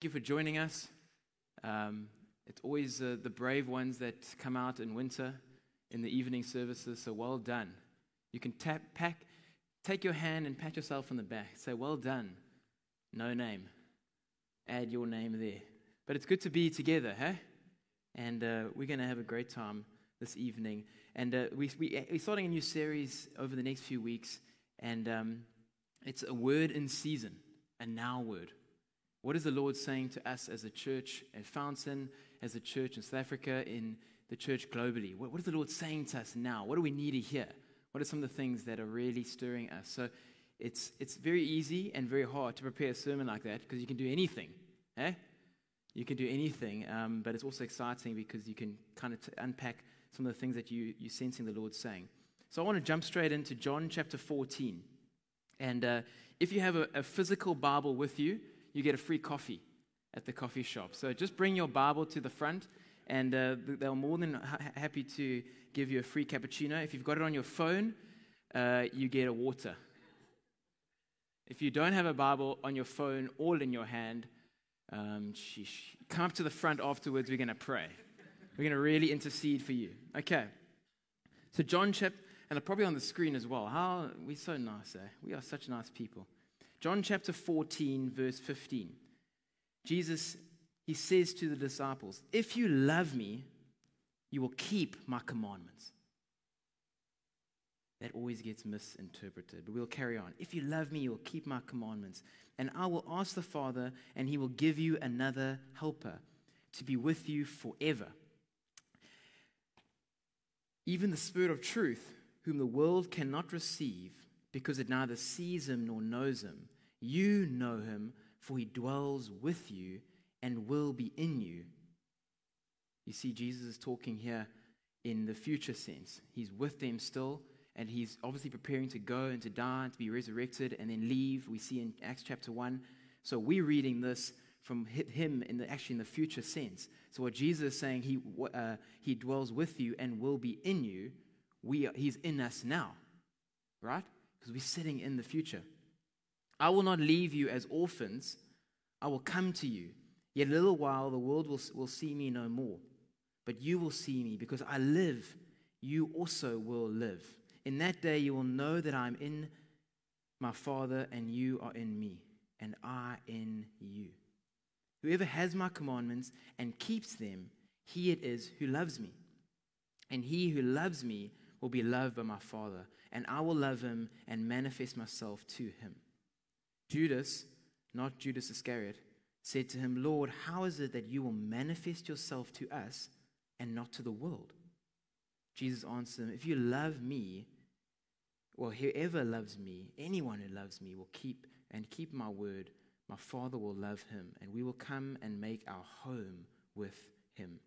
Thank you for joining us. Um, it's always uh, the brave ones that come out in winter in the evening services, so well done. You can tap, pack, take your hand and pat yourself on the back. Say, well done. No name. Add your name there. But it's good to be together, huh? And uh, we're going to have a great time this evening. And uh, we, we, we're starting a new series over the next few weeks, and um, it's a word in season, a now word. What is the Lord saying to us as a church at Fountain, as a church in South Africa, in the church globally? What, what is the Lord saying to us now? What do we need to hear? What are some of the things that are really stirring us? So it's, it's very easy and very hard to prepare a sermon like that because you can do anything. Eh? You can do anything, um, but it's also exciting because you can kind of t- unpack some of the things that you, you're sensing the Lord saying. So I want to jump straight into John chapter 14. And uh, if you have a, a physical Bible with you, you get a free coffee at the coffee shop. So just bring your Bible to the front, and uh, they're more than ha- happy to give you a free cappuccino. If you've got it on your phone, uh, you get a water. If you don't have a Bible on your phone or in your hand, um, sheesh, come up to the front afterwards. We're going to pray. We're going to really intercede for you. Okay. So John chapter, and probably on the screen as well. How we're so nice, eh? We are such nice people. John chapter 14, verse 15. Jesus, he says to the disciples, If you love me, you will keep my commandments. That always gets misinterpreted, but we'll carry on. If you love me, you will keep my commandments. And I will ask the Father, and he will give you another helper to be with you forever. Even the Spirit of truth, whom the world cannot receive because it neither sees him nor knows him. You know him, for he dwells with you and will be in you. You see, Jesus is talking here in the future sense. He's with them still, and he's obviously preparing to go and to die and to be resurrected and then leave. We see in Acts chapter 1. So we're reading this from him in the, actually in the future sense. So what Jesus is saying, he, uh, he dwells with you and will be in you. We are, he's in us now, right? Because we're sitting in the future. I will not leave you as orphans, I will come to you. Yet a little while the world will, will see me no more. But you will see me because I live, you also will live. In that day you will know that I am in my Father and you are in me, and I in you. Whoever has my commandments and keeps them, he it is who loves me. And he who loves me will be loved by my Father, and I will love him and manifest myself to him. Judas, not Judas Iscariot, said to him, Lord, how is it that you will manifest yourself to us and not to the world? Jesus answered him, If you love me, well, whoever loves me, anyone who loves me, will keep and keep my word. My Father will love him, and we will come and make our home with him.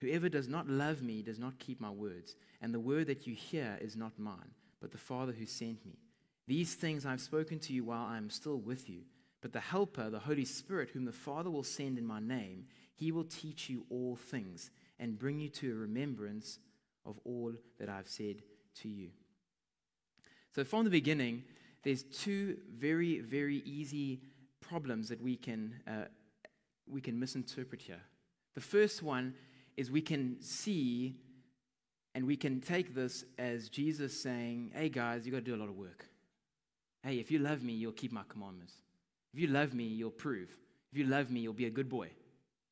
Whoever does not love me does not keep my words, and the word that you hear is not mine, but the Father who sent me. These things I have spoken to you while I am still with you. But the Helper, the Holy Spirit, whom the Father will send in my name, he will teach you all things and bring you to a remembrance of all that I've said to you. So, from the beginning, there's two very, very easy problems that we can, uh, we can misinterpret here. The first one is we can see and we can take this as Jesus saying, Hey guys, you got to do a lot of work. Hey, if you love me, you'll keep my commandments. If you love me, you'll prove. If you love me, you'll be a good boy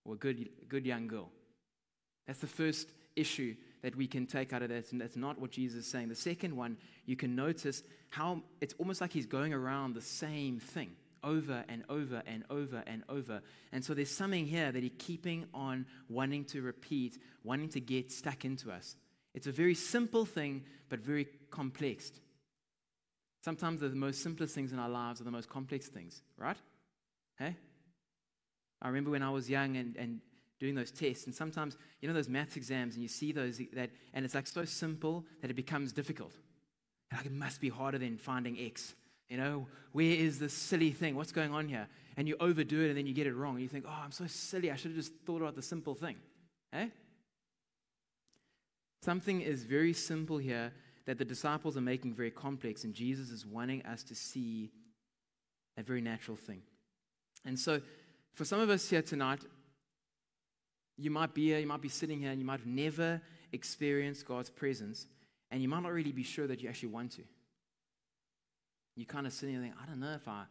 or a good, good young girl. That's the first issue that we can take out of that, and that's not what Jesus is saying. The second one, you can notice how it's almost like he's going around the same thing over and over and over and over. And so there's something here that he's keeping on wanting to repeat, wanting to get stuck into us. It's a very simple thing, but very complex. Sometimes the most simplest things in our lives are the most complex things, right? Hey? I remember when I was young and, and doing those tests, and sometimes, you know, those maths exams, and you see those, that, and it's like so simple that it becomes difficult. Like it must be harder than finding X. You know, where is this silly thing? What's going on here? And you overdo it and then you get it wrong. And you think, oh, I'm so silly. I should have just thought about the simple thing. Eh? Something is very simple here that the disciples are making very complex, and Jesus is wanting us to see a very natural thing. And so, for some of us here tonight, you might be here, you might be sitting here, and you might have never experienced God's presence, and you might not really be sure that you actually want to. You kind of sitting there thinking, I don't know if I,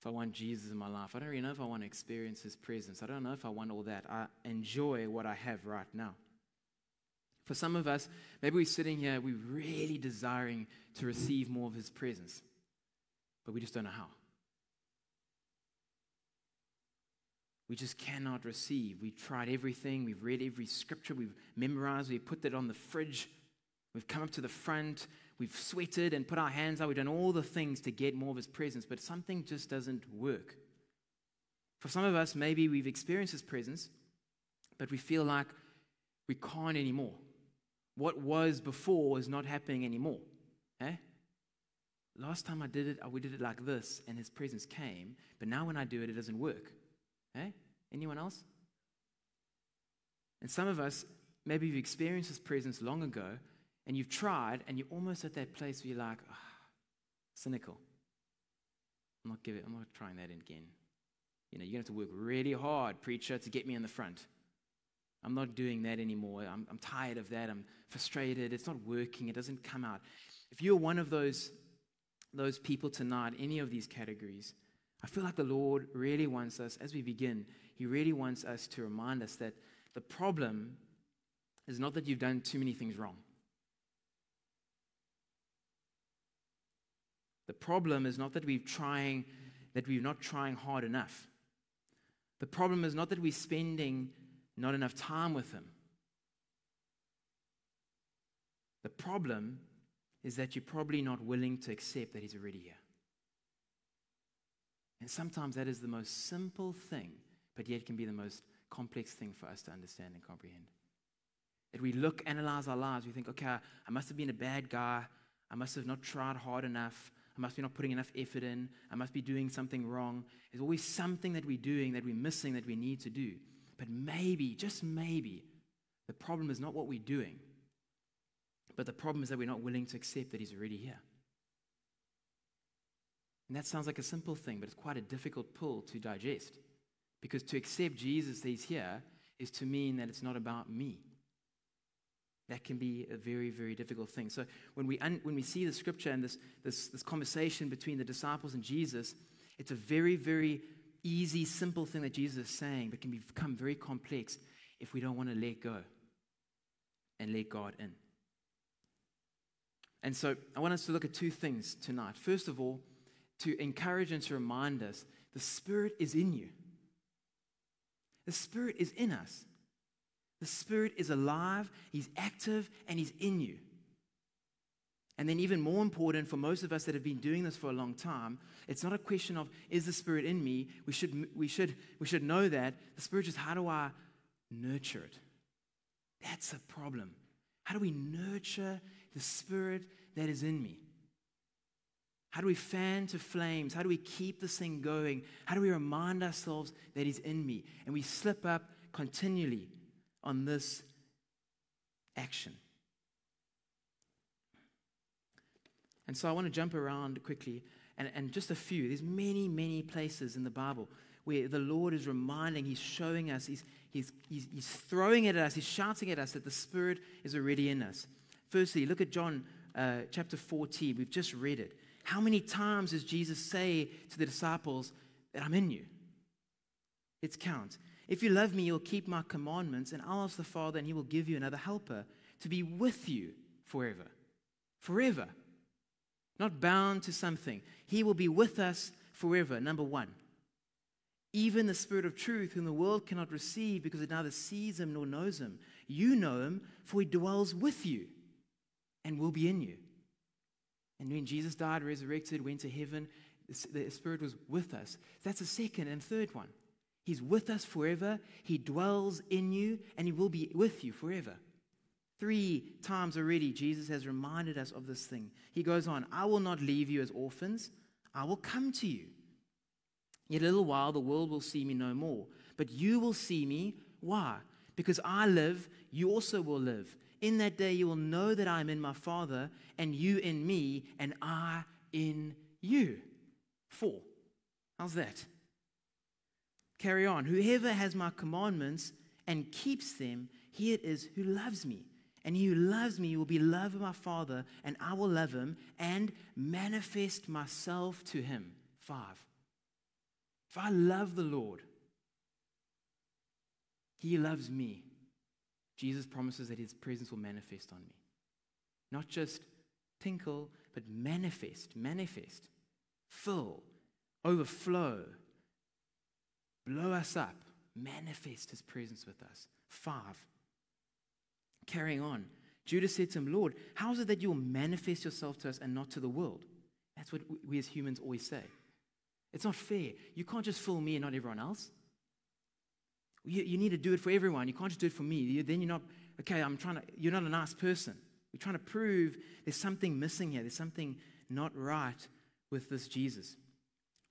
if I want Jesus in my life. I don't really know if I want to experience His presence. I don't know if I want all that. I enjoy what I have right now. For some of us, maybe we're sitting here, we're really desiring to receive more of His presence, but we just don't know how. We just cannot receive. We've tried everything. We've read every scripture. We've memorized. We've put that on the fridge. We've come up to the front. We've sweated and put our hands out. We've done all the things to get more of His presence, but something just doesn't work. For some of us, maybe we've experienced His presence, but we feel like we can't anymore. What was before is not happening anymore. Eh? Last time I did it, we did it like this, and His presence came, but now when I do it, it doesn't work. Eh? Anyone else? And some of us, maybe you've experienced His presence long ago, and you've tried, and you're almost at that place where you're like, oh, cynical. I'm not giving, I'm not trying that again. You know, you're going to have to work really hard, preacher, to get me in the front. I'm not doing that anymore. I'm, I'm tired of that. I'm frustrated. It's not working. It doesn't come out. If you're one of those, those people tonight, any of these categories, I feel like the Lord really wants us, as we begin, He really wants us to remind us that the problem is not that you've done too many things wrong. The problem is not that we're trying, that we're not trying hard enough. The problem is not that we're spending not enough time with Him. The problem is that you're probably not willing to accept that He's already here. And sometimes that is the most simple thing, but yet can be the most complex thing for us to understand and comprehend. That we look, analyze our lives, we think, okay, I must have been a bad guy. I must have not tried hard enough. I must be not putting enough effort in. I must be doing something wrong. There's always something that we're doing that we're missing that we need to do. But maybe, just maybe, the problem is not what we're doing, but the problem is that we're not willing to accept that He's already here. And that sounds like a simple thing, but it's quite a difficult pull to digest. Because to accept Jesus that He's here is to mean that it's not about me. That can be a very, very difficult thing. So when we, un- when we see the scripture and this, this, this conversation between the disciples and Jesus, it's a very, very easy, simple thing that Jesus is saying, but can become very complex if we don't want to let go and let God in. And so I want us to look at two things tonight. First of all, to encourage and to remind us the Spirit is in you. The Spirit is in us. The Spirit is alive, He's active, and He's in you. And then, even more important for most of us that have been doing this for a long time, it's not a question of, is the Spirit in me? We should, we should, we should know that. The Spirit is, how do I nurture it? That's a problem. How do we nurture the Spirit that is in me? How do we fan to flames? How do we keep this thing going? How do we remind ourselves that He's in me? And we slip up continually on this action. And so I want to jump around quickly and, and just a few. There's many, many places in the Bible where the Lord is reminding, He's showing us, He's, he's, he's, he's throwing it at us, He's shouting at us that the Spirit is already in us. Firstly, look at John uh, chapter 14. We've just read it. How many times does Jesus say to the disciples that I'm in you? It's count. If you love me, you'll keep my commandments, and I'll ask the Father, and he will give you another helper to be with you forever. Forever. Not bound to something. He will be with us forever. Number one. Even the Spirit of truth, whom the world cannot receive because it neither sees him nor knows him. You know him, for he dwells with you and will be in you. And when Jesus died, resurrected, went to heaven, the Spirit was with us. That's the second and third one. He's with us forever. He dwells in you, and He will be with you forever. Three times already, Jesus has reminded us of this thing. He goes on, I will not leave you as orphans, I will come to you. Yet a little while, the world will see me no more. But you will see me. Why? Because I live, you also will live. In that day, you will know that I am in my Father, and you in me, and I in you. Four. How's that? Carry on. Whoever has my commandments and keeps them, he it is who loves me. And he who loves me will be loved by my Father, and I will love him and manifest myself to him. Five. If I love the Lord, he loves me. Jesus promises that his presence will manifest on me. Not just tinkle, but manifest, manifest, fill, overflow, blow us up, manifest his presence with us. Five. Carrying on. Judas said to him, Lord, how is it that you will manifest yourself to us and not to the world? That's what we as humans always say. It's not fair. You can't just fool me and not everyone else. You, you need to do it for everyone. You can't just do it for me. You, then you're not, okay, I'm trying to, you're not a nice person. You're trying to prove there's something missing here. There's something not right with this Jesus.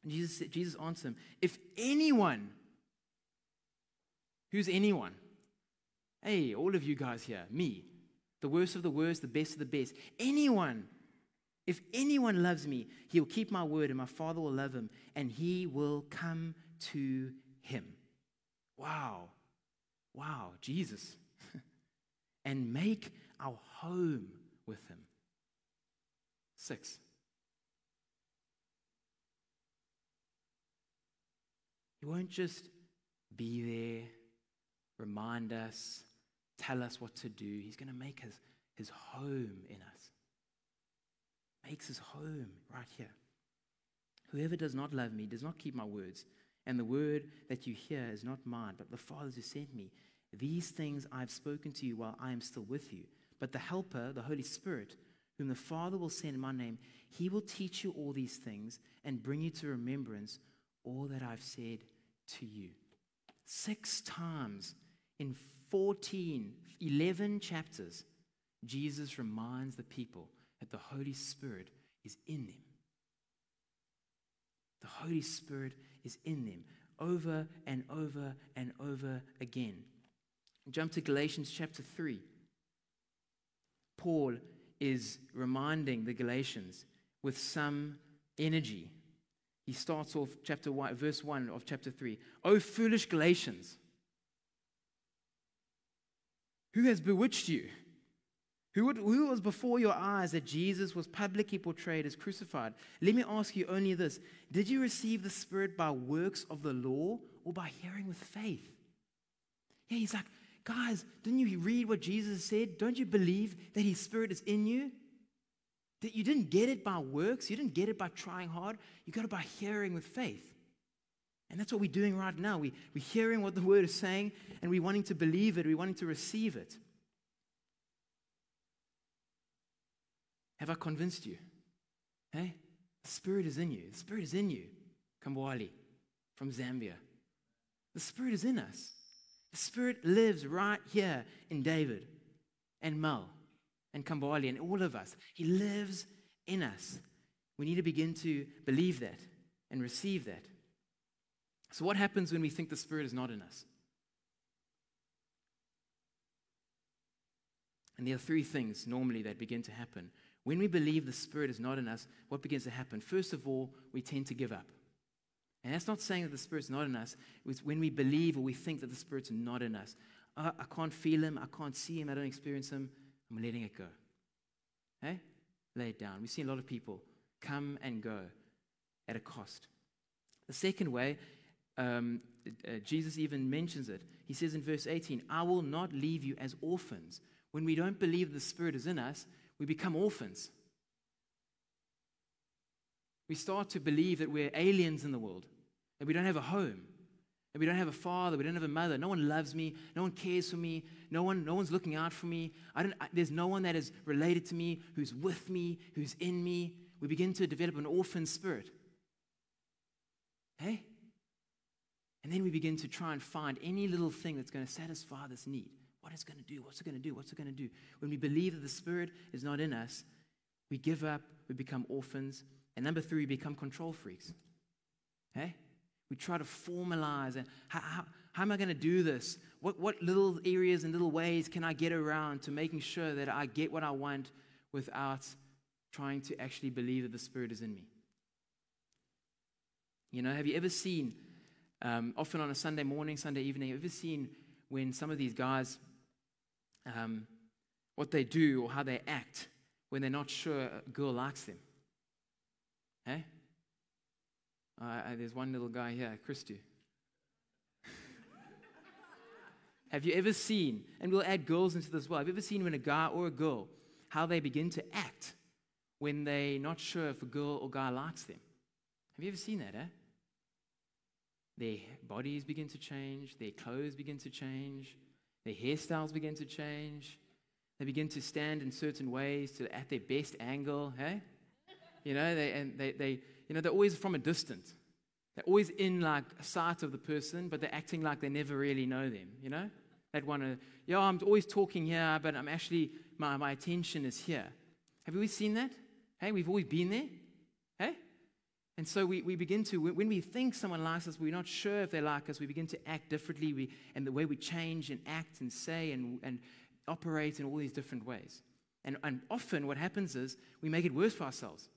And Jesus, Jesus answered him, if anyone, who's anyone? Hey, all of you guys here, me, the worst of the worst, the best of the best. Anyone, if anyone loves me, he'll keep my word, and my Father will love him, and he will come to him. Wow. Wow, Jesus. and make our home with him. Six. He won't just be there, remind us, tell us what to do. He's going to make his, his home in us. Makes his home right here. Whoever does not love me does not keep my words. And the word that you hear is not mine, but the Father's who sent me. These things I have spoken to you while I am still with you. But the Helper, the Holy Spirit, whom the Father will send in my name, he will teach you all these things and bring you to remembrance all that I've said to you. Six times in 14, 11 chapters, Jesus reminds the people that the Holy Spirit is in them. The Holy Spirit is in them over and over and over again. Jump to Galatians chapter 3. Paul is reminding the Galatians with some energy. He starts off chapter 1, verse 1 of chapter 3. O foolish Galatians, who has bewitched you? Who, would, who was before your eyes that Jesus was publicly portrayed as crucified? Let me ask you only this Did you receive the Spirit by works of the law or by hearing with faith? Yeah, he's like, guys, didn't you read what Jesus said? Don't you believe that his Spirit is in you? That you didn't get it by works, you didn't get it by trying hard, you got it by hearing with faith. And that's what we're doing right now. We, we're hearing what the word is saying and we're wanting to believe it, we're wanting to receive it. Have I convinced you? Hey? The Spirit is in you. The Spirit is in you. Kambwali from Zambia. The Spirit is in us. The Spirit lives right here in David and Mel and Kambwali and all of us. He lives in us. We need to begin to believe that and receive that. So, what happens when we think the Spirit is not in us? And there are three things normally that begin to happen. When we believe the Spirit is not in us, what begins to happen? First of all, we tend to give up. And that's not saying that the Spirit's not in us. It's when we believe or we think that the Spirit's not in us. Uh, I can't feel Him. I can't see Him. I don't experience Him. I'm letting it go. Hey? Lay it down. We see a lot of people come and go at a cost. The second way, um, uh, Jesus even mentions it. He says in verse 18, I will not leave you as orphans. When we don't believe the Spirit is in us, we become orphans. We start to believe that we're aliens in the world, that we don't have a home, we don't have a father, we don't have a mother. No one loves me, no one cares for me, no, one, no one's looking out for me. I don't, I, there's no one that is related to me, who's with me, who's in me. We begin to develop an orphan spirit. Hey? And then we begin to try and find any little thing that's going to satisfy this need. What is going to do? What's it going to do? What's it going to do? When we believe that the Spirit is not in us, we give up, we become orphans. And number three, we become control freaks. Hey? We try to formalize and how, how, how am I going to do this? What, what little areas and little ways can I get around to making sure that I get what I want without trying to actually believe that the Spirit is in me? You know, have you ever seen Um, often on a Sunday morning, Sunday evening, have you ever seen when some of these guys, um, what they do or how they act when they're not sure a girl likes them? Hey? Uh, there's one little guy here, Christy. Have you ever seen, and we'll add girls into this well, have you ever seen when a guy or a girl, how they begin to act when they're not sure if a girl or guy likes them? Have you ever seen that, eh? Their bodies begin to change, their clothes begin to change, their hairstyles begin to change. They begin to stand in certain ways to at their best angle, hey? You know, they and they, they you know, they're always from a distance. They're always in like sight of the person, but they're acting like they never really know them, you know? They'd want to, yeah, I'm always talking here, but I'm actually, my, my attention is here. Have you always seen that? Hey, we've always been there. Hey? And so we, we begin to, when we think someone likes us, we're not sure if they like us, we begin to act differently. We, and the way we change and act and say and, and operate in all these different ways. And, and often what happens is we make it worse for ourselves.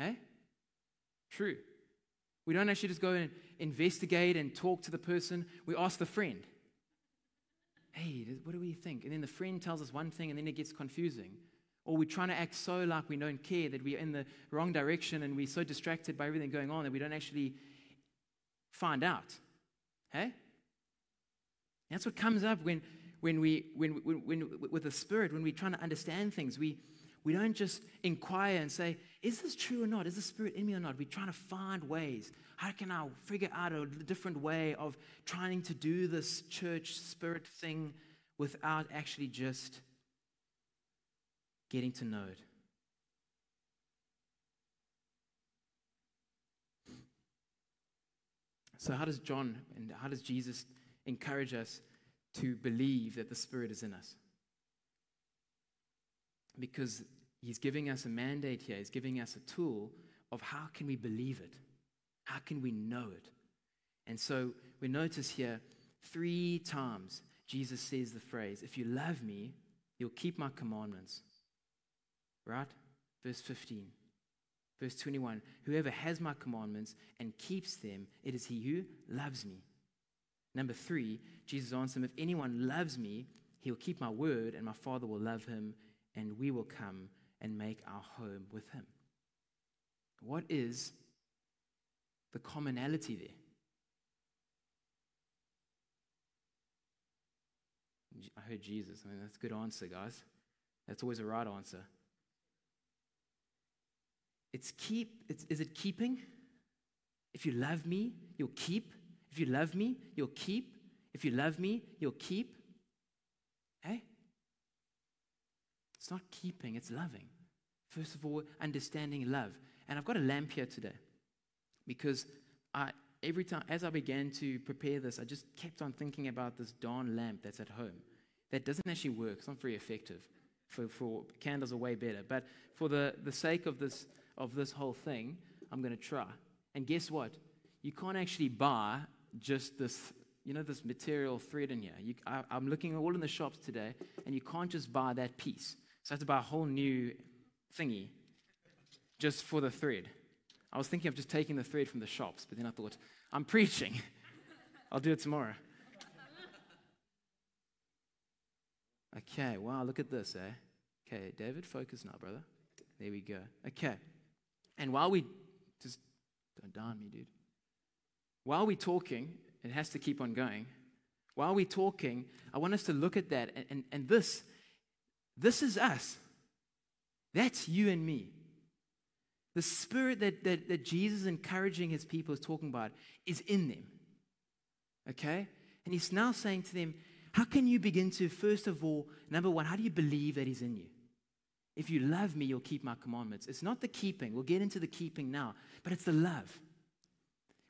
Hey? True. We don't actually just go and investigate and talk to the person, we ask the friend. Hey, what do we think? And then the friend tells us one thing and then it gets confusing. Or we're trying to act so like we don't care that we're in the wrong direction and we're so distracted by everything going on that we don't actually find out. Hey? That's what comes up when, when we, when, when, when, with the Spirit, when we're trying to understand things. We, we don't just inquire and say, is this true or not? Is the Spirit in me or not? We're trying to find ways. How can I figure out a different way of trying to do this church spirit thing without actually just getting to know it. So, how does John and how does Jesus encourage us to believe that the Spirit is in us? Because he's giving us a mandate here, he's giving us a tool of how can we believe it? How can we know it? And so we notice here three times Jesus says the phrase, If you love me, you'll keep my commandments. Right? Verse 15. Verse 21 Whoever has my commandments and keeps them, it is he who loves me. Number three, Jesus answered him, If anyone loves me, he'll keep my word, and my Father will love him, and we will come and make our home with him. What is the commonality there? I heard Jesus. I mean, that's a good answer, guys. That's always a right answer. It's keep, it's, is it keeping? If you love me, you'll keep. If you love me, you'll keep. If you love me, you'll keep. Hey? It's not keeping, it's loving. First of all, understanding love. And I've got a lamp here today because I, every time, as I began to prepare this, I just kept on thinking about this darn lamp that's at home that doesn't actually work. It's not very effective. For, for candles are way better. But for the, the sake of this of this whole thing, I'm going to try. And guess what? You can't actually buy just this, you know, this material thread in here. You, I, I'm looking all in the shops today, and you can't just buy that piece. So I had to buy a whole new thingy just for the thread. I was thinking of just taking the thread from the shops, but then I thought, I'm preaching. I'll do it tomorrow. Okay, wow, look at this, eh? Okay, David, focus now, brother. There we go. Okay. And while we just don't down me, dude. While we're talking, it has to keep on going. While we're talking, I want us to look at that and, and, and this, this is us. That's you and me. The spirit that, that, that Jesus encouraging his people is talking about is in them. Okay? And he's now saying to them, how can you begin to, first of all, number one, how do you believe that he's in you? If you love me, you'll keep my commandments. It's not the keeping. We'll get into the keeping now, but it's the love.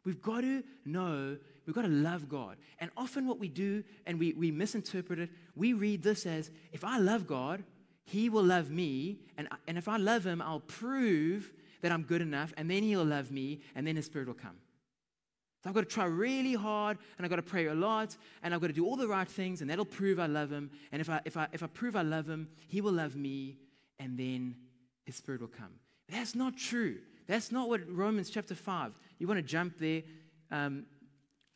We've got to know, we've got to love God. And often what we do, and we, we misinterpret it, we read this as if I love God, He will love me. And, and if I love Him, I'll prove that I'm good enough. And then He'll love me. And then His Spirit will come. So I've got to try really hard and I've got to pray a lot and I've got to do all the right things and that'll prove I love him. And if I, if I, if I prove I love him, he will love me and then his spirit will come. That's not true. That's not what Romans chapter 5. You want to jump there? um,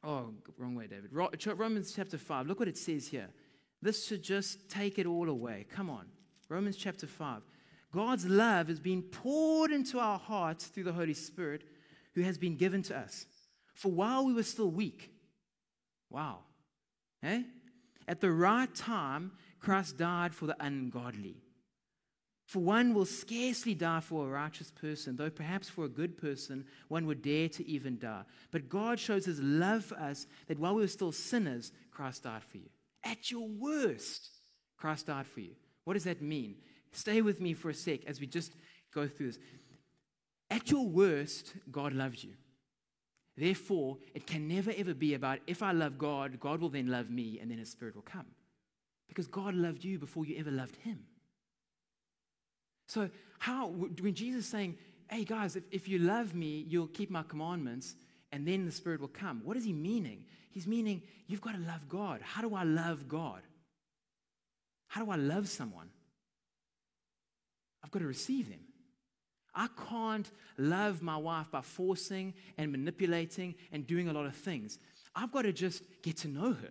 oh, wrong way, David. Romans chapter 5, look what it says here. This should just take it all away. Come on. Romans chapter 5. God's love has been poured into our hearts through the Holy Spirit who has been given to us. For while we were still weak, wow, eh? At the right time, Christ died for the ungodly. For one will scarcely die for a righteous person, though perhaps for a good person one would dare to even die. But God shows his love for us that while we were still sinners, Christ died for you. At your worst, Christ died for you. What does that mean? Stay with me for a sec as we just go through this. At your worst, God loves you. Therefore, it can never ever be about if I love God, God will then love me, and then His Spirit will come. Because God loved you before you ever loved Him. So, how, when Jesus is saying, hey guys, if, if you love me, you'll keep my commandments, and then the Spirit will come, what is He meaning? He's meaning you've got to love God. How do I love God? How do I love someone? I've got to receive them. I can't love my wife by forcing and manipulating and doing a lot of things. I've got to just get to know her.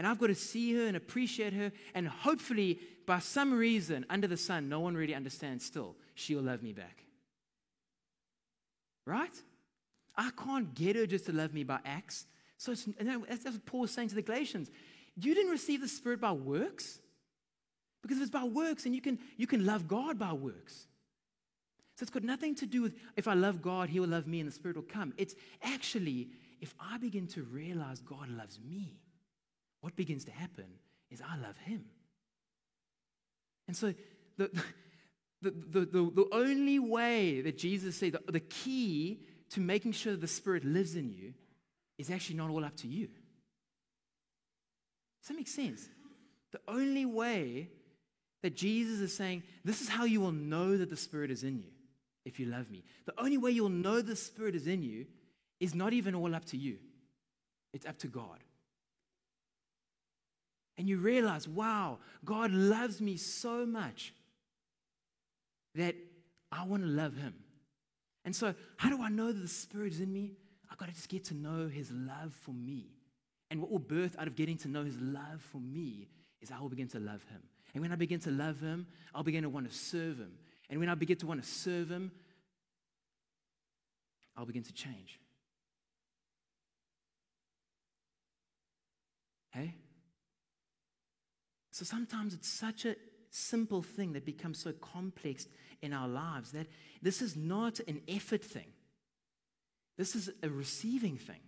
And I've got to see her and appreciate her. And hopefully, by some reason, under the sun, no one really understands still, she'll love me back. Right? I can't get her just to love me by acts. So that's what Paul's saying to the Galatians. You didn't receive the Spirit by works. Because if it's by works, and you can, you can love God by works. So it's got nothing to do with if I love God, He will love me and the Spirit will come. It's actually, if I begin to realize God loves me, what begins to happen is I love Him. And so the, the, the, the, the only way that Jesus said, the, the key to making sure the Spirit lives in you is actually not all up to you. Does that make sense? The only way that Jesus is saying, this is how you will know that the Spirit is in you if you love me. The only way you'll know the Spirit is in you is not even all up to you, it's up to God. And you realize, wow, God loves me so much that I want to love Him. And so, how do I know that the Spirit is in me? I've got to just get to know His love for me. And what will birth out of getting to know His love for me is I will begin to love Him. And when I begin to love Him, I'll begin to want to serve Him. And when I begin to want to serve Him, I'll begin to change. Hey? So sometimes it's such a simple thing that becomes so complex in our lives that this is not an effort thing. This is a receiving thing.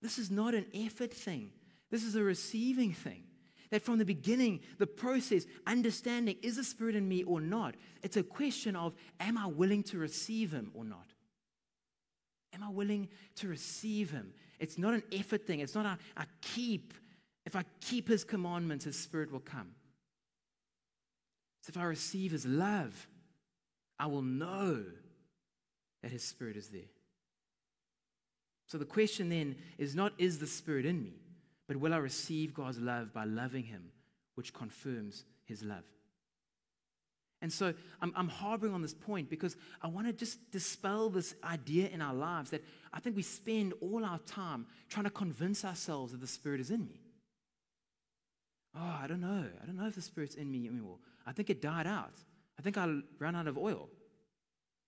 This is not an effort thing. This is a receiving thing that from the beginning, the process, understanding is the Spirit in me or not, it's a question of am I willing to receive Him or not? Am I willing to receive Him? It's not an effort thing. It's not a, keep. If I keep His commandments, His Spirit will come. So if I receive His love, I will know that His Spirit is there. So the question then is not, is the Spirit in me? But will I receive God's love by loving Him, which confirms His love? And so I'm, I'm, harboring on this point because I want to just dispel this idea in our lives that I think we spend all our time trying to convince ourselves that the Spirit is in me. Oh, I don't know. I don't know if the Spirit's in me anymore. I think it died out. I think I ran out of oil.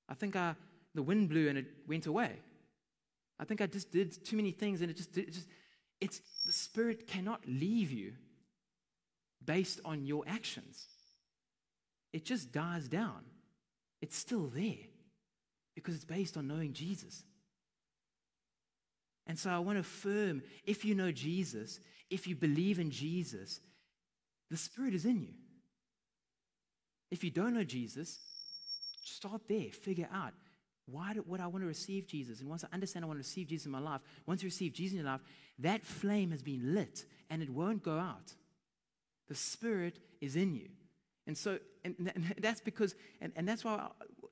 I think I, the wind blew and it went away. I think I just did too many things and it just, it just it's the Spirit cannot leave you based on your actions. It just dies down. It's still there because it's based on knowing Jesus. And so I want to affirm if you know Jesus, if you believe in Jesus, the Spirit is in you. If you don't know Jesus, start there, figure out why would I want to receive Jesus? And once I understand I want to receive Jesus in my life, once you receive Jesus in your life, that flame has been lit and it won't go out. The Spirit is in you. And so, and, and that's because, and, and that's why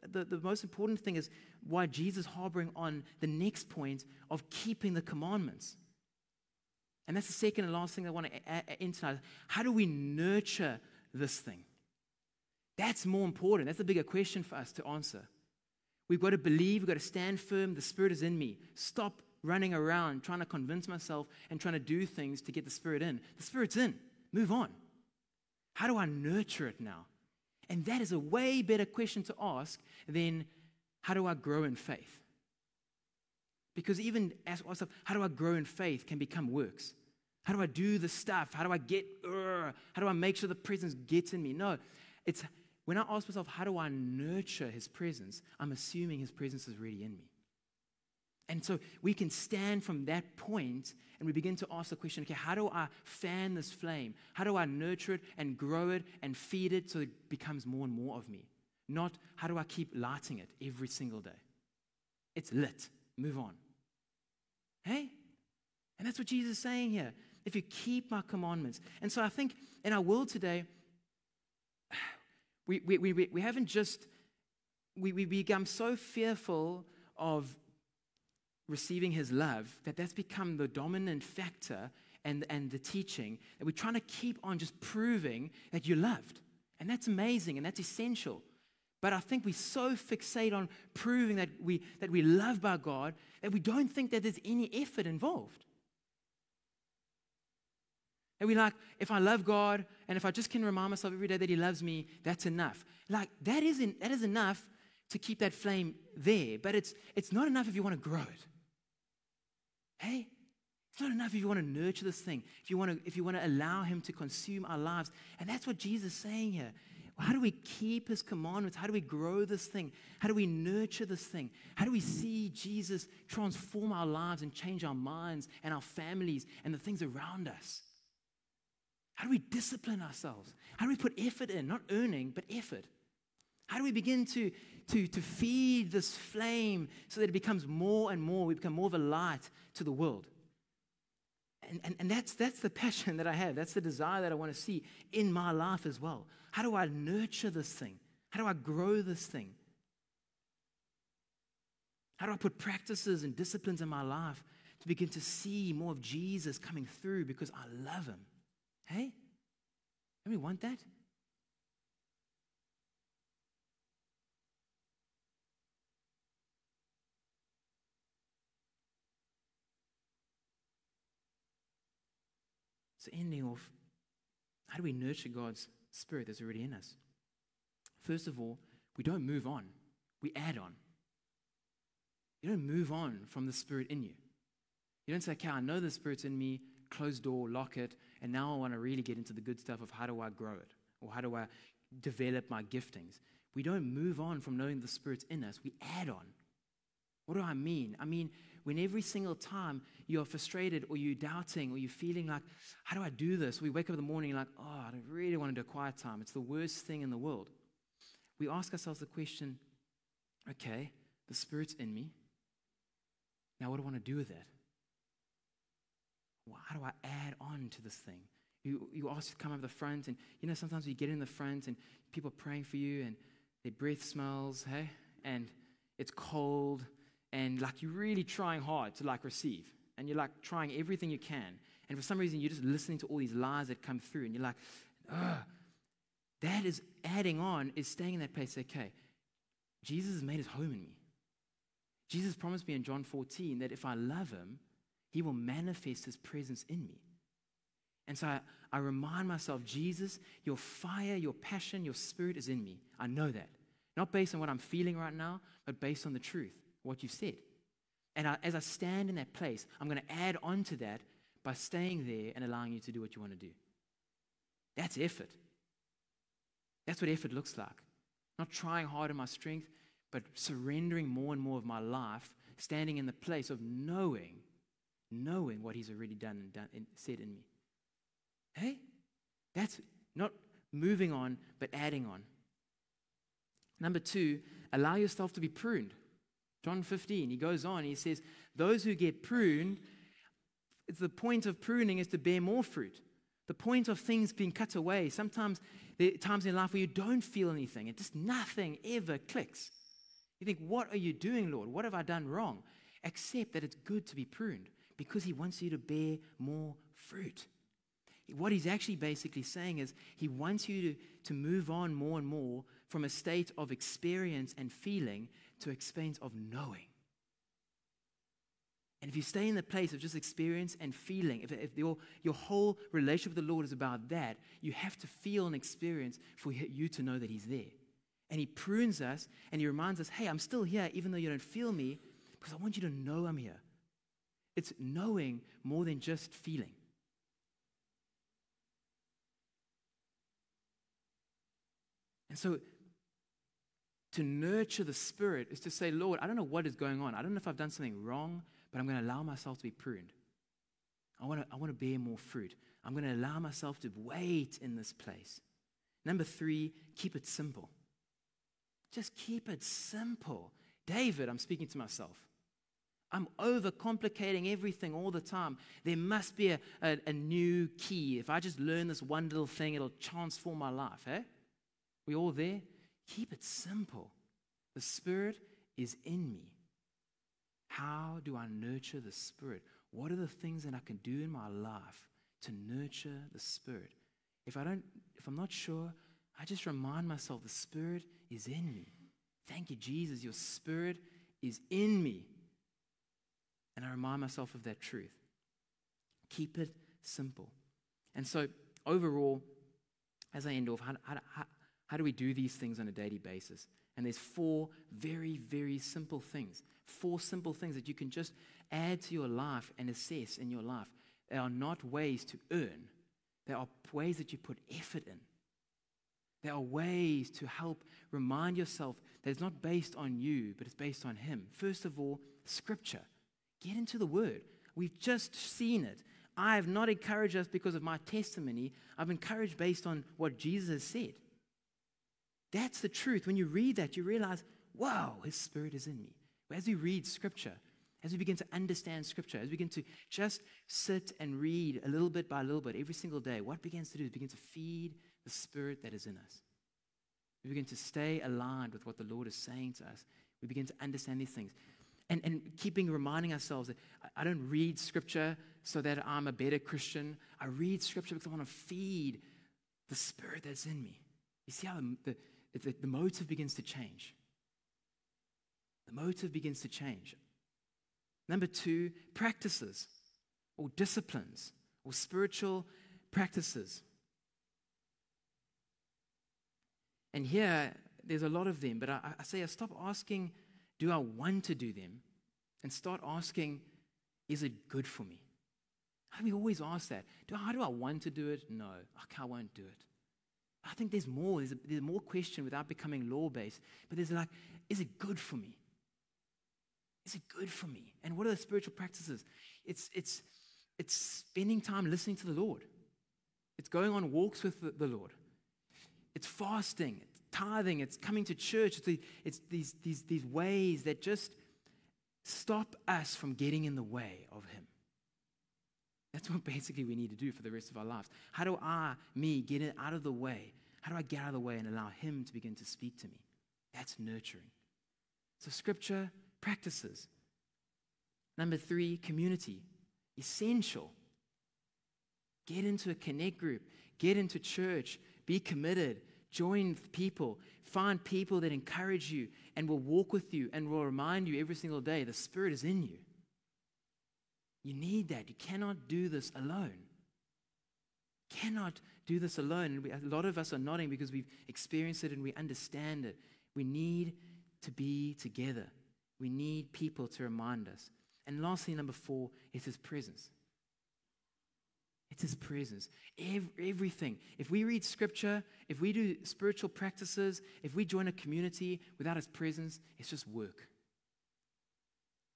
the, the most important thing is why Jesus harboring on the next point of keeping the commandments. And that's the second and last thing I want to tonight. How do we nurture this thing? That's more important. That's a bigger question for us to answer. We've got to believe, we've got to stand firm. The Spirit is in me. Stop running around trying to convince myself and trying to do things to get the Spirit in. The Spirit's in. Move on. How do I nurture it now? And that is a way better question to ask than how do I grow in faith? Because even ask myself, how do I grow in faith can become works. How do I do the stuff? How do I get, uh, how do I make sure the presence gets in me? No, it's when I ask myself, how do I nurture his presence? I'm assuming his presence is really in me. And so we can stand from that point and we begin to ask the question okay, how do I fan this flame? How do I nurture it and grow it and feed it so it becomes more and more of me? Not how do I keep lighting it every single day? It's lit. Move on. Hey? And that's what Jesus is saying here. If you keep my commandments. And so I think in our world today, we, we, we, we haven't just, we, we become so fearful of receiving his love that that's become the dominant factor and, and the teaching that we're trying to keep on just proving that you're loved. And that's amazing and that's essential. But I think we so fixate on proving that we, that we love by God that we don't think that there's any effort involved. And we like, if I love God and if I just can remind myself every day that He loves me, that's enough. Like, that, isn't, that is enough to keep that flame there, but it's, it's not enough if you want to grow it. Hey? It's not enough if you want to nurture this thing, if you want to, if you want to allow Him to consume our lives. And that's what Jesus is saying here. How do we keep His commandments? How do we grow this thing? How do we nurture this thing? How do we see Jesus transform our lives and change our minds and our families and the things around us? How do we discipline ourselves? How do we put effort in? Not earning, but effort. How do we begin to, to, to feed this flame so that it becomes more and more, we become more of a light to the world? And, and, and that's, that's the passion that I have. That's the desire that I want to see in my life as well. How do I nurture this thing? How do I grow this thing? How do I put practices and disciplines in my life to begin to see more of Jesus coming through because I love him? Hey? Don't we want that? So, ending off, how do we nurture God's spirit that's already in us? First of all, we don't move on, we add on. You don't move on from the spirit in you. You don't say, okay, I know the spirit's in me, close door, lock it, and now I want to really get into the good stuff of how do I grow it or how do I develop my giftings. We don't move on from knowing the Spirit's in us, we add on. What do I mean? I mean, when every single time you're frustrated or you're doubting or you're feeling like, how do I do this? We wake up in the morning like, oh, I really want to do a quiet time. It's the worst thing in the world. We ask ourselves the question, okay, the Spirit's in me. Now, what do I want to do with that? well, how do I add on to this thing? You, you ask to come up the front, and you know, sometimes you get in the front and people are praying for you, and their breath smells, hey, and it's cold, and like you're really trying hard to like receive, and you're like trying everything you can, and for some reason you're just listening to all these lies that come through, and you're like, ugh. That is adding on, is staying in that place. Okay, Jesus has made his home in me. Jesus promised me in John 14 that if I love him, he will manifest His presence in me. And so I, I remind myself, Jesus, your fire, your passion, your spirit is in me. I know that. Not based on what I'm feeling right now, but based on the truth, what you've said. And I, as I stand in that place, I'm going to add on to that by staying there and allowing you to do what you want to do. That's effort. That's what effort looks like. Not trying hard in my strength, but surrendering more and more of my life, standing in the place of knowing knowing what He's already done and, done and said in me. Hey, that's not moving on, but adding on. Number two, allow yourself to be pruned. John 15, he goes on, he says, Those who get pruned, the point of pruning is to bear more fruit. The point of things being cut away, sometimes there are times in life where you don't feel anything, and just nothing ever clicks. You think, What are you doing, Lord? What have I done wrong? Accept that it's good to be pruned because he wants you to bear more fruit. What he's actually basically saying is he wants you to, to move on more and more from a state of experience and feeling to expense of knowing. And if you stay in the place of just experience and feeling, if, if your, your whole relationship with the Lord is about that, you have to feel and experience for you to know that He's there. And He prunes us and He reminds us, hey, I'm still here, even though you don't feel me, because I want you to know I'm here. It's knowing more than just feeling. And so to nurture the Spirit is to say, Lord, I don't know what is going on. I don't know if I've done something wrong, but I'm going to allow myself to be pruned. I want to, I want to bear more fruit. I'm going to allow myself to wait in this place. Number three, keep it simple. Just keep it simple. David, I'm speaking to myself. I'm overcomplicating everything all the time. There must be a, a, a, new key. If I just learn this one little thing, it'll transform my life. Eh? We all there? Keep it simple. The Spirit is in me. How do I nurture the Spirit? What are the things that I can do in my life to nurture the Spirit? If I don't, if I'm not sure, I just remind myself the Spirit is in me. Thank you, Jesus. Your Spirit is in me. And I remind myself of that truth. Keep it simple. And so, overall, as I end off, how, how, how do we do these things on a daily basis? And there's four very, very simple things. Four simple things that you can just add to your life and assess in your life. They are not ways to earn, they are ways that you put effort in. There are ways to help remind yourself that it's not based on you, but it's based on Him. First of all, Scripture. Get into the Word. We've just seen it. I have not encouraged us because of my testimony. I've encouraged based on what Jesus has said. That's the truth. When you read that, you realize, wow, His Spirit is in me. As we read Scripture, as we begin to understand Scripture, as we begin to just sit and read a little bit by little bit every single day, what begins to do is begin to feed the Spirit that is in us. We begin to stay aligned with what the Lord is saying to us. We begin to understand these things. And, and keeping reminding ourselves that I don't read Scripture so that I'm a better Christian. I read Scripture because I want to feed the Spirit that's in me. You see how the, the the, the motive begins to change. The motive begins to change. Number two, practices or disciplines or spiritual practices. And here, there's a lot of them, but I, I say I stop asking, do I want to do them? And start asking, is it good for me? We always ask that. Do, how do I want to do it? No, I won't do it. I think there's more. There's, a, there's more question without becoming law based. But there's like, is it good for me? Is it good for me? And what are the spiritual practices? It's, it's, it's spending time listening to the Lord, it's going on walks with the, the Lord, it's fasting, it's tithing, it's coming to church. It's, the, it's these, these, these ways that just stop us from getting in the way of Him. That's what basically we need to do for the rest of our lives. How do I, me, get it out of the way? How do I get out of the way and allow Him to begin to speak to me? That's nurturing. So, scripture practices. Number three, community. Essential. Get into a connect group, get into church, be committed, join people, find people that encourage you and will walk with you and will remind you every single day the Spirit is in you. You need that. You cannot do this alone. Cannot do this alone. A lot of us are nodding because we've experienced it and we understand it. We need to be together. We need people to remind us. And lastly, number four is His presence. It's His presence. Every, everything. If we read Scripture, if we do spiritual practices, if we join a community without His presence, it's just work.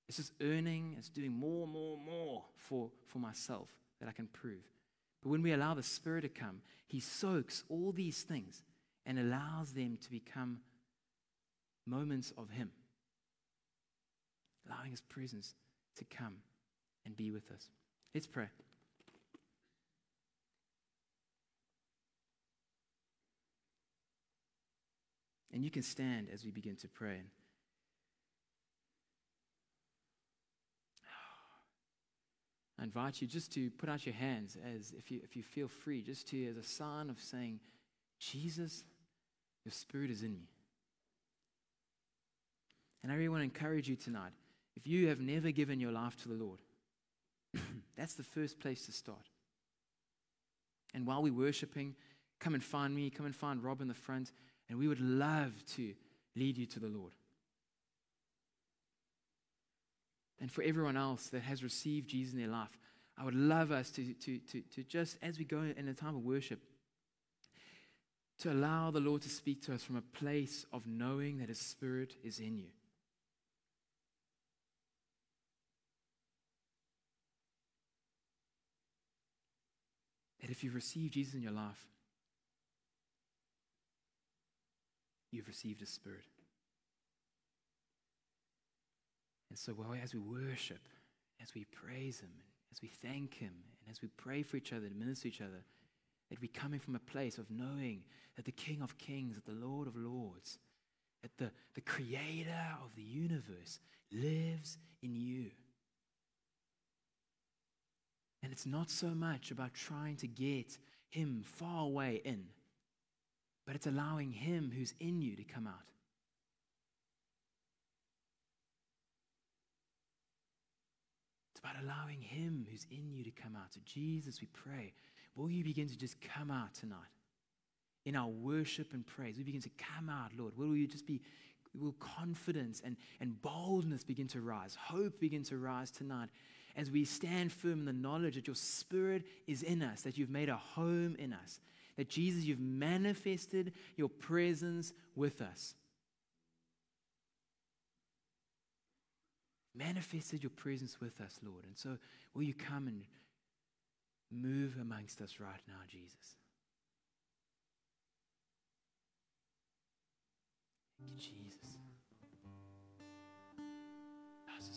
It's just earning, it's doing more, more, more for, for myself that I can prove. But when we allow the Spirit to come, He soaks all these things and allows them to become moments of Him, allowing His presence to come and be with us. Let's pray. And you can stand as we begin to pray. I invite you just to put out your hands as if you, if you feel free, just to as a sign of saying, Jesus, your spirit is in me. And I really want to encourage you tonight. If you have never given your life to the Lord, that's the first place to start. And while we're worshiping, come and find me, come and find Rob in the front, and we would love to lead you to the Lord. And for everyone else that has received Jesus in their life, I would love us to, to, to, to just, as we go in a time of worship, to allow the Lord to speak to us from a place of knowing that His Spirit is in you. That if you've received Jesus in your life, you've received His Spirit. And so, well, as we worship, as we praise Him, as we thank Him, and as we pray for each other and minister to each other, that we're coming from a place of knowing that the King of Kings, that the Lord of Lords, that the, the Creator of the universe lives in you. And it's not so much about trying to get Him far away in, but it's allowing Him who's in you to come out. About allowing Him who's in you to come out. So, Jesus, we pray, will you begin to just come out tonight? In our worship and praise, we begin to come out, Lord. Will you just be, will confidence and, and boldness begin to rise, hope begin to rise tonight as we stand firm in the knowledge that your Spirit is in us, that you've made a home in us, that Jesus, you've manifested your presence with us. Manifested your presence with us, Lord. And so, will you come and move amongst us right now, Jesus? Thank you, Jesus.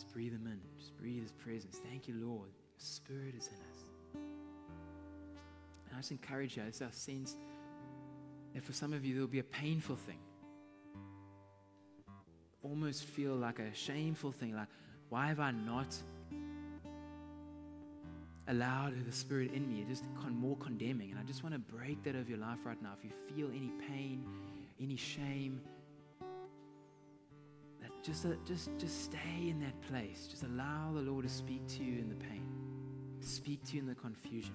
Just breathe Him in. Just breathe His presence. Thank you, Lord. Your Spirit is in us. And I just encourage you, it's our sense that for some of you, there will be a painful thing. Almost feel like a shameful thing, like, why have I not allowed the Spirit in me? Just more condemning. And I just want to break that over your life right now. If you feel any pain, any shame, that just, uh, just, just stay in that place. Just allow the Lord to speak to you in the pain, speak to you in the confusion.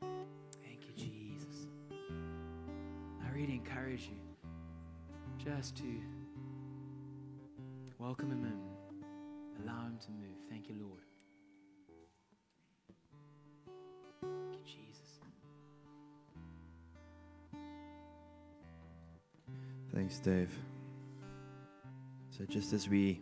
Thank you, Jesus. I really encourage you just to Welcome him in. Allow him to move. Thank you, Lord. Thank you, Jesus. Thanks, Dave. So, just as we